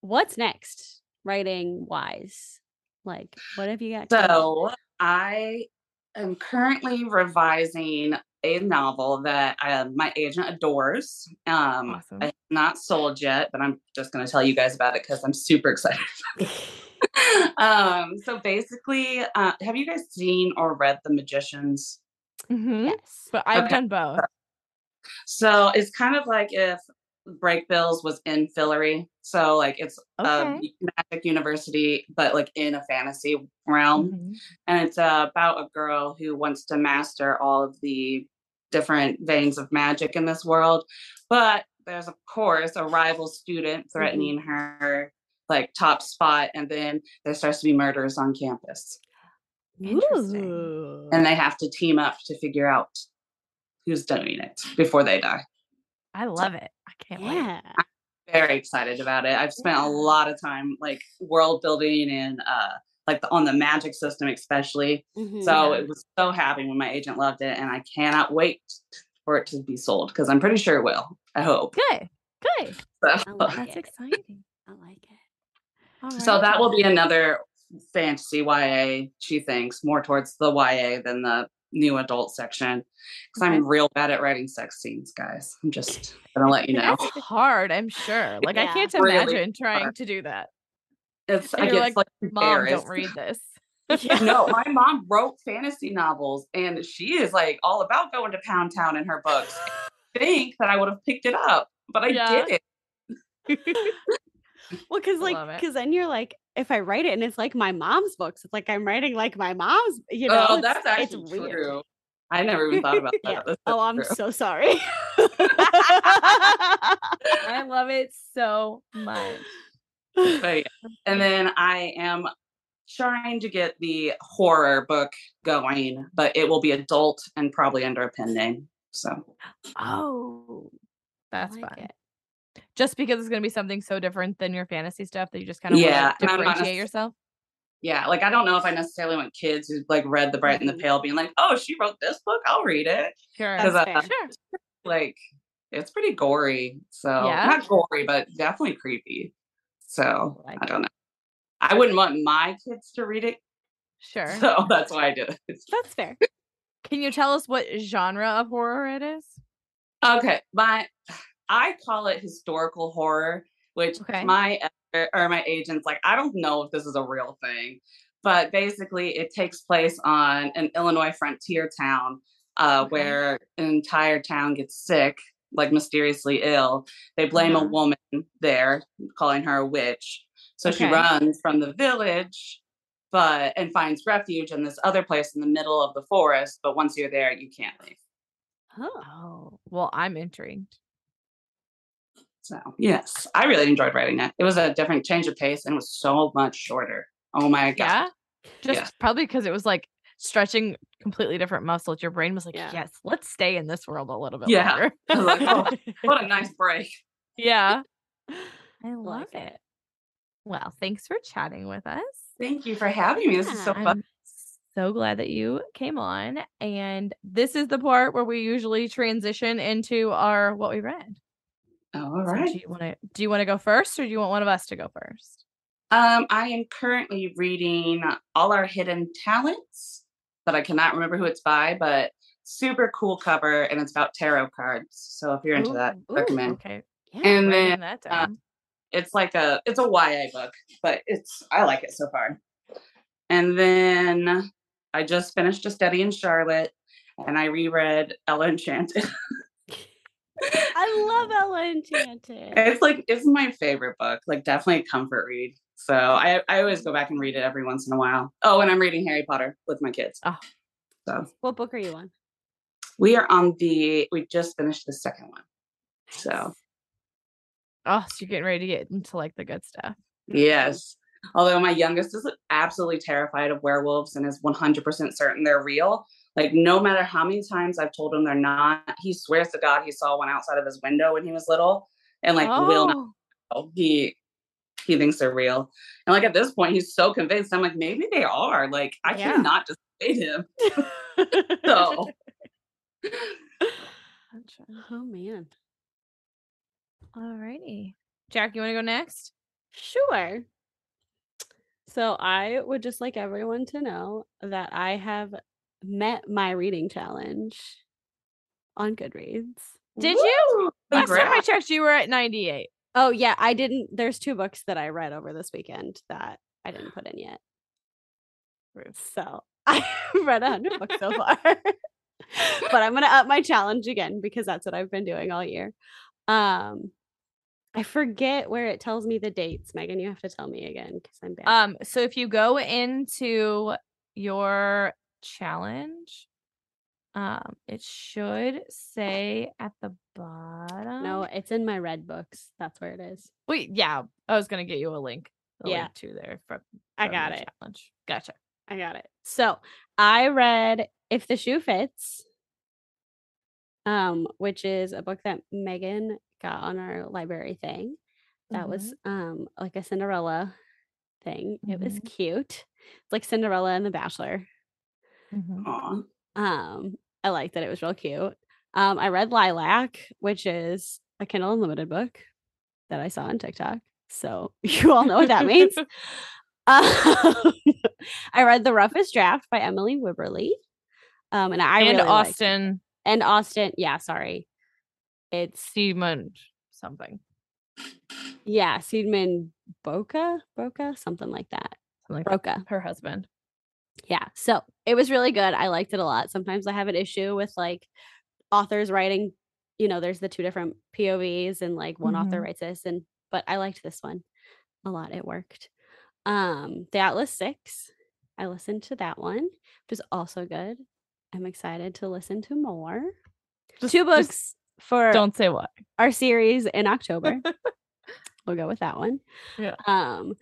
what's next, writing wise? Like, what have you got? So I am currently revising a novel that uh, my agent adores. Um, Awesome. I have not sold yet, but I'm just going to tell you guys about it because I'm super excited. um, so basically, uh, have you guys seen or read The Magicians? Mhm. yes. But I've Okay. done both. So it's kind of like if Brakebills was in Fillory. So like it's a magic university, but like in a fantasy realm. Mhm. and it's uh, about a girl who wants to master all of the different veins of magic in this world but there's of course a rival student threatening her like top spot and then there starts to be murders on campus Interesting. Ooh. and they have to team up to figure out who's doing it before they die I love it. I Can't wait. Yeah. very excited about it. I've spent a lot of time like world building and uh like the, on the magic system especially. Mhm. So Yeah. it was so happy when my agent loved it and I cannot wait for it to be sold because I'm pretty sure it will. I hope. Good. Good. So, like That's it. exciting. I like it. All so that will be another fantasy YA, she thinks, more towards the YA than the new adult section. Because Okay. I'm real bad at writing sex scenes, guys. I'm just gonna let you know. That's hard, I'm sure. Like I can't Really imagine trying hard. to do that. It's And I get like, like Mom, don't read this. no, my mom wrote fantasy novels and she is like all about going to Pound Town in her books. I think that I would have picked it up, but I Yeah. didn't. Well, because like, because then you're like, if I write it and it's like my mom's books, it's like I'm writing like my mom's. You know, oh, that's actually it's weird. true. I never even thought about that. Yeah. Oh, I'm true. so sorry. I love it so much. But yeah. And then I am trying to get the horror book going, but it will be adult and probably under a pen name. So oh, That's like fun. it. Just because it's gonna be something so different than your fantasy stuff that you just kind of Yeah, want to and I'm not differentiate necess- yourself. yeah, like I don't know if I necessarily want kids who like read The Bright and the Mhm. Pale being like, oh, she wrote this book, I'll read it. Sure. Uh. Sure. like it's pretty gory. So Yeah? not gory, but definitely creepy. So Like I don't know. I wouldn't want my kids to read it, Sure. so that's why I did it. That's fair. Can you tell us what genre of horror it is? Okay, my I call it historical horror, which Okay. my or my agents like. I don't know if this is a real thing, but basically, it takes place on an Illinois frontier town uh, Okay. where an entire town gets sick, like mysteriously ill. They blame Uh-huh. a woman there, calling her a witch. So she runs from the village, but and finds refuge in this other place in the middle of the forest. But once you're there, you can't leave. Oh, well, I'm intrigued. So yes, I really enjoyed writing it. It was a different change of pace and it was so much shorter. Oh my god. Yeah. Just Yeah. probably because it was like stretching completely different muscles. Your brain was like, Yeah. yes, let's stay in this world a little bit Yeah. longer. Like, oh, what a nice break. yeah. I love it. it. Well, thanks for chatting with us. Thank you for having me. This is so fun. I'm so glad that you came on. And this is the part where we usually transition into our what we read. All So right. do you want to do you want to go first or do you want one of us to go first? Um, I am currently reading All Our Hidden Talents, but I cannot remember who it's by, but super cool cover and it's about tarot cards. So if you're into that, Ooh, ooh, recommend. Okay. yeah. And then that uh, it's like a it's a YA book, but it's I like it so far. And then I just finished a study in Charlotte and I reread Ella Enchanted. I love Ella Enchanted. it's like it's my favorite book, like definitely a comfort read. So I, I always go back and read it every once in a while. Oh, and I'm reading Harry Potter with my kids. Oh. So What book are you on? we are on the we just finished the second one. So Oh, so you're getting ready to get into like the good stuff. yes. Although my youngest is absolutely terrified of werewolves and is 100% certain they're real. Like no matter how many times I've told him they're not, he swears to God he saw one outside of his window when he was little, and like will not. Oh, know. He he thinks they're real, and like at this point he's so convinced. I'm like maybe they are. Like I Yeah. cannot dissuade him. So oh man. Alrighty. Jack, you want to go next? Sure. So I would just like everyone to know that I have met my reading challenge on Goodreads. Did you? Woo! Last time I checked, you were at 98. Oh yeah, I didn't there's two books that I read over this weekend that I didn't put in yet. So I read a hundred books so far. but I'm gonna up my challenge again because that's what I've been doing all year. Um I forget where it tells me the dates. Megan, you have to tell me again because I'm bad. Um, so if you go into your challenge, um, it should say at the bottom. no, it's in my red books. That's where it is. wait, yeah, I was gonna get you a link. A Yeah. link to there from, I got it. Challenge. Gotcha. I got it. So I read If the Shoe Fits. um, which is a book that Megan got on our library thing. That was um like a Cinderella thing. It was Mhm. cute. It's like Cinderella and the Bachelor. Mhm. Um, I liked that it was real cute. Um, I read Lilac, which is a Kindle Unlimited book that I saw on TikTok. So you all know what that means. Um, I read The Roughest Draft by Emily Wibberley. Um, and I and really. Austin and Austin. Yeah, sorry. It's Seaman something. yeah, Seedman Boca, Boca, something like that. Something like that. Broca. Her husband. Yeah. So it was really good. I liked it a lot. Sometimes I have an issue with like authors writing, you know, there's the two different POVs and like one author Mhm. writes this and but I liked this one a lot. It worked. Um, The Atlas 6. I listened to that one, which is also good. I'm excited to listen to more. Just- two just books for Don't say what. our series in October. we'll go with that one. Yeah. Um,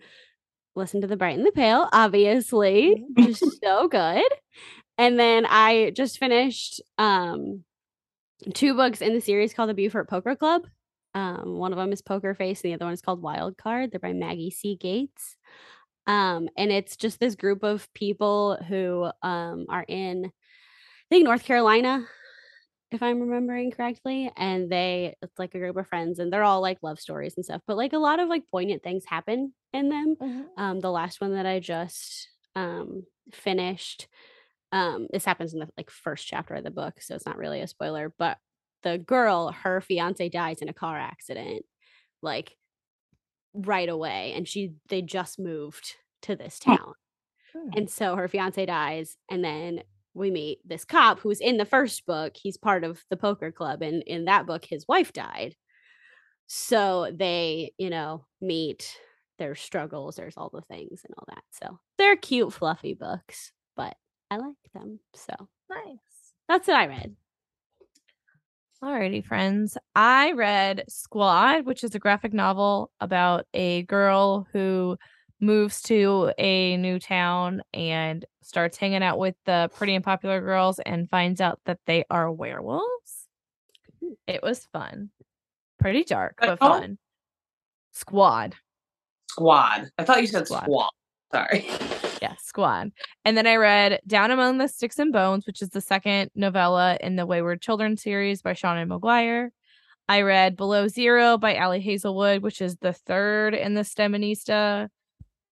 listen to the Bright and the Pale, obviously, which is so good. And then I just finished um two books in the series called the Beaufort Poker Club. Um, one of them is Poker Face, and the other one is called Wild Card. They're by Maggie C. Gates. Um, and it's just this group of people who um are in, I think North Carolina, if I'm remembering correctly. And they it's like a group of friends, and they're all like love stories and stuff. But like a lot of like poignant things happen in them. Um, the last one that I just um finished, um, this happens in the like first chapter of the book, so it's not really a spoiler. But the girl, her fiance dies in a car accident, like right away, and she they just moved to this Oh. town. Hmm. And so her fiance dies, and then we meet this cop who's in the first book. He's part of the poker club, and in that book, his wife died. So they, you know, meet their struggles. There's all the things and all that. So they're cute, fluffy books, but I like them. So Nice. that's what I read. Alrighty, friends. I read Squad, which is a graphic novel about a girl who moves to a new town and starts hanging out with the pretty and popular girls and finds out that they are werewolves. It was fun. Pretty dark, but fun. Squad. Squad. I thought you said Squad. squad. Sorry. Yeah, Squad. And then I read Down Among the Sticks and Bones, which is the second novella in the Wayward Children series by Sean McGuire. I read Below Zero by Ali Hazelwood, which is the third in the Steminista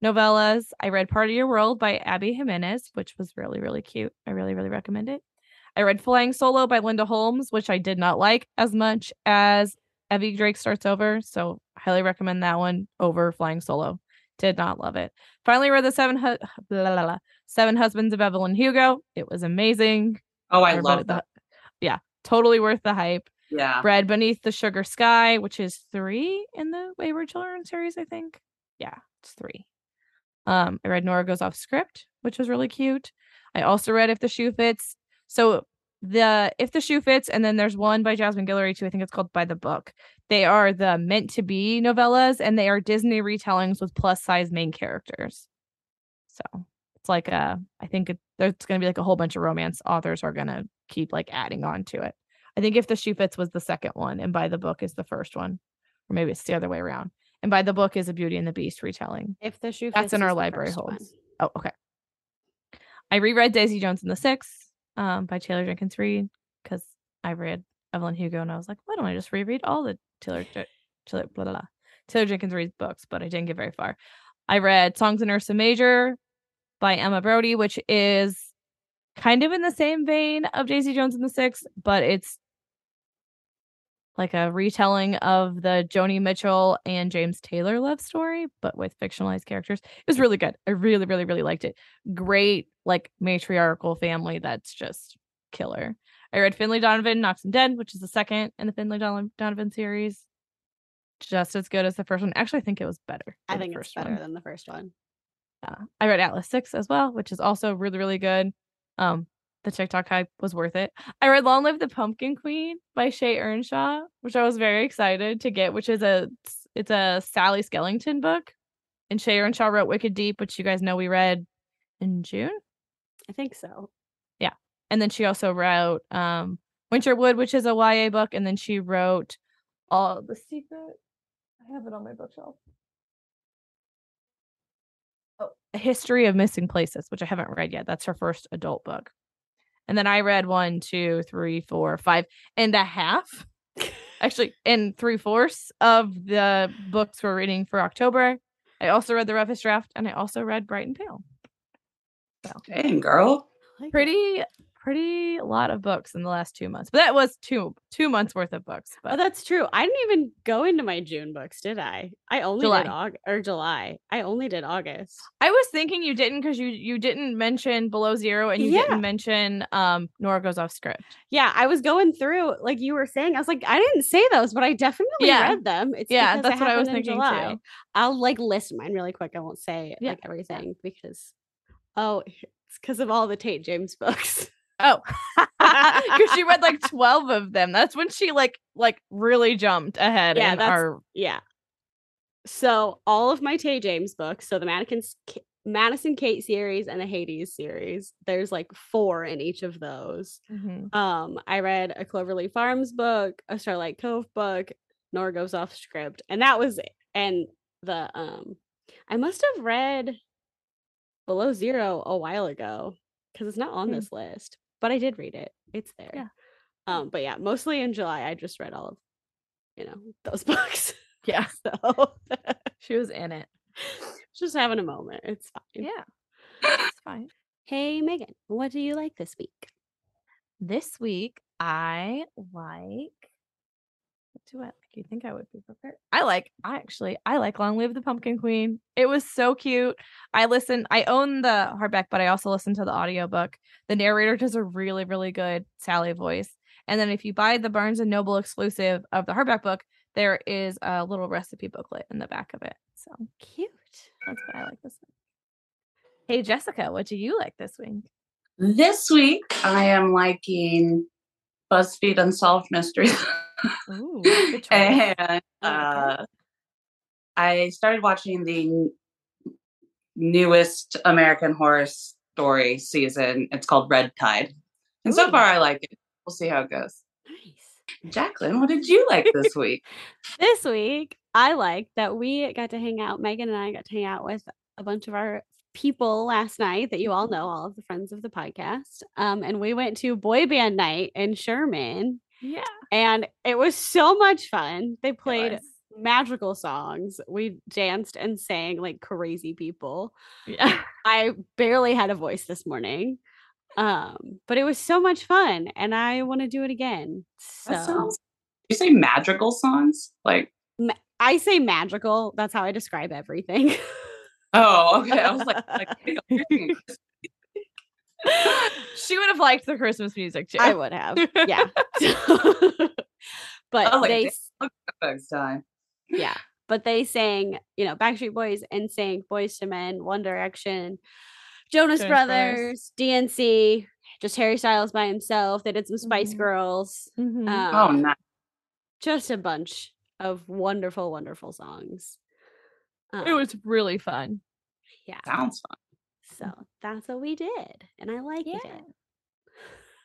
novellas. I read Part of Your World by Abby Jimenez, which was really, really cute. I really, really recommend it. I read Flying Solo by Linda Holmes, which I did not like as much as Evie Drake Starts Over. So highly recommend that one over Flying Solo. Did not love it. Finally read the seven hu- blah, blah, blah, seven husbands of Evelyn Hugo. It was amazing. Oh, I Everybody- love that. Yeah, totally worth the hype. Yeah. Bread Beneath the Sugar Sky, which is three in the Wayward Children series, I think. Yeah, it's three. Um, I read Nora Goes Off Script, which was really cute. I also read If the Shoe Fits. So the If the Shoe Fits, and then there's one by Jasmine Guillory too. I think it's called By the Book. They are the meant to be novellas, and they are Disney retellings with plus size main characters. So it's like a, I think it, there's going to be like a whole bunch of romance authors are going to keep like adding on to it. I think if the shoe fits was the second one, and by the book is the first one, or maybe it's the other way around. And by the book is a Beauty and the Beast retelling. If the shoe fits. That's in our library first one. holds. Oh, okay. I reread Daisy Jones and the Six um, by Taylor Jenkins Reid because I read Evelyn Hugo and I was like, why don't I just reread all the Taylor Je- Taylor blah, blah, blah, Taylor Jenkins Reid's books? But I didn't get very far. I read Songs in Ursa Major by Emma Brodie, which is kind of in the same vein of Daisy Jones and the Six, but it's like a retelling of the Joni Mitchell and James Taylor love story, but with fictionalized characters. It was really good. I really, really, really liked it. Great, like matriarchal family that's just killer. I read Finlay Donovan Knocks Him Dead, which is the second in the Finlay Don- Donovan series. Just as good as the first one. Actually, I think it was better. I think it's better one. than the first one. Yeah. I read Atlas Six as well, which is also really, really good. Um, the TikTok hype was worth it. I read Long Live the Pumpkin Queen by Shea Ernshaw, which I was very excited to get, which is a it's a Sally Skellington book. And Shea Ernshaw wrote Wicked Deep, which you guys know we read in June. I think so. Yeah. And then she also wrote um Winterwood, which is a YA book, and then she wrote all the secret. I have it on my bookshelf. Oh, a history of missing places, which I haven't read yet. That's her first adult book. And then I read one, two, three, four, five and a half. Actually, and three fourths of the books we're reading for October. I also read the roughest draft, and I also read Bright and Pale. So Dang, girl. Pretty pretty lot of books in the last two months. But that was two two months worth of books. Oh, that's true. I didn't even go into my June books, did I? I only July. did August or July. I only did August. I was thinking you didn't because you you didn't mention below zero and you Yeah. didn't mention um Nora goes off script. Yeah, I was going through like you were saying. I was like, I didn't say those, but I definitely Yeah. read them. It's Yeah, that's what I was thinking July. too. I'll like list mine really quick. I won't say Yeah, like everything because oh, it's because of all the Tate James books. Oh, because she read like twelve of them. That's when she like like really jumped ahead. Yeah, in that's- our yeah. So all of my Tate James books, so the Mannequins, Madison Kate series and the Hades series, there's like four in each of those. Mhm. Um, I read a Cloverleaf Farms book, a Starlight Cove book, Nora goes off script, and that was it. And the um, I must have read Below Zero a while ago because it's not on Hmm. this list, but I did read it. It's there. Yeah. Um, but yeah, mostly in July, I just read all of, you know, those books. yeah, So she was in it. just having a moment. It's fine. Yeah, it's fine. Hey Megan, what do you like this week? This week I like. What do I like? You think I would be prepared? I like. I actually I like Long Live the Pumpkin Queen. It was so cute. I listen. I own the hardback, but I also listen to the audiobook. The narrator does a really really good Sally voice. And then if you buy the Barnes and Noble exclusive of the hardback book, there is a little recipe booklet in the back of it. So Cute. that's what I like this week. Hey Jessica, what do you like this week? This week I am liking BuzzFeed Unsolved Mysteries. Ooh, and uh, I started watching the newest American Horror Story season. It's called Red Tide, and so far I like it. We'll see how it goes. Nice. Jacqueline, what did you like this week? This week, I liked that we got to hang out. Megan and I got to hang out with a bunch of our people last night that you all know, all of the friends of the podcast. Um, and we went to boy band night in Sherman, Yeah. and it was so much fun. They played magical songs. We danced and sang like crazy people. Yeah. I barely had a voice this morning. Um, but it was so much fun and I want to do it again. So sounds. You say magical songs? Like, I say magical. That's how I describe everything. oh, okay. I was like, like she would have liked the Christmas music too. I would have. Yeah. but I was like, they next time. yeah, but they sang, you know, Backstreet Boys and sang Boyz II Men, One Direction, Jonas, Jonas Brothers, DNC, just Harry Styles by himself. They did some Spice Mhm. Girls. Mhm. Um, Oh, nice. just a bunch of wonderful, wonderful songs. it Um, was really fun. yeah. Sounds fun. So that's what we did, and I liked Yeah.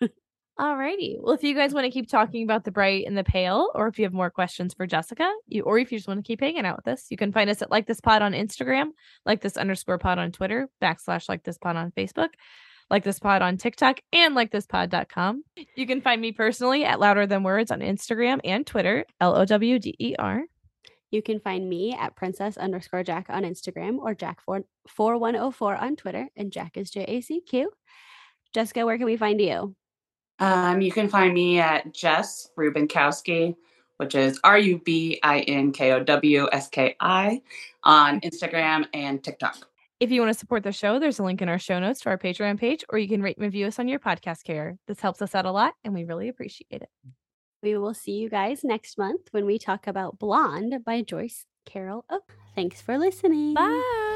it. Alrighty. Well, if you guys want to keep talking about the bright and the pale, or if you have more questions for Jessica, you or if you just want to keep hanging out with us, you can find us at like this pod on Instagram, like this underscore pod on Twitter, backslash like this pod on Facebook, like this pod on TikTok, and like this pod.com. You can find me personally at louder than words on Instagram and Twitter, L O W D E R. You can find me at princess underscore Jack on Instagram or Jack four four one zero four on Twitter, and Jack is J A C Q. Jessica, where can we find you? Um, you can find me at Jess Rubinkowski, which is R U B I N K O W S K I on Instagram and TikTok. If you want to support the show, there's a link in our show notes to our Patreon page, or you can rate and review us on your podcast care. This helps us out a lot, and we really appreciate it. We will see you guys next month when we talk about Blonde by Joyce Carol Oak. Thanks for listening. Bye.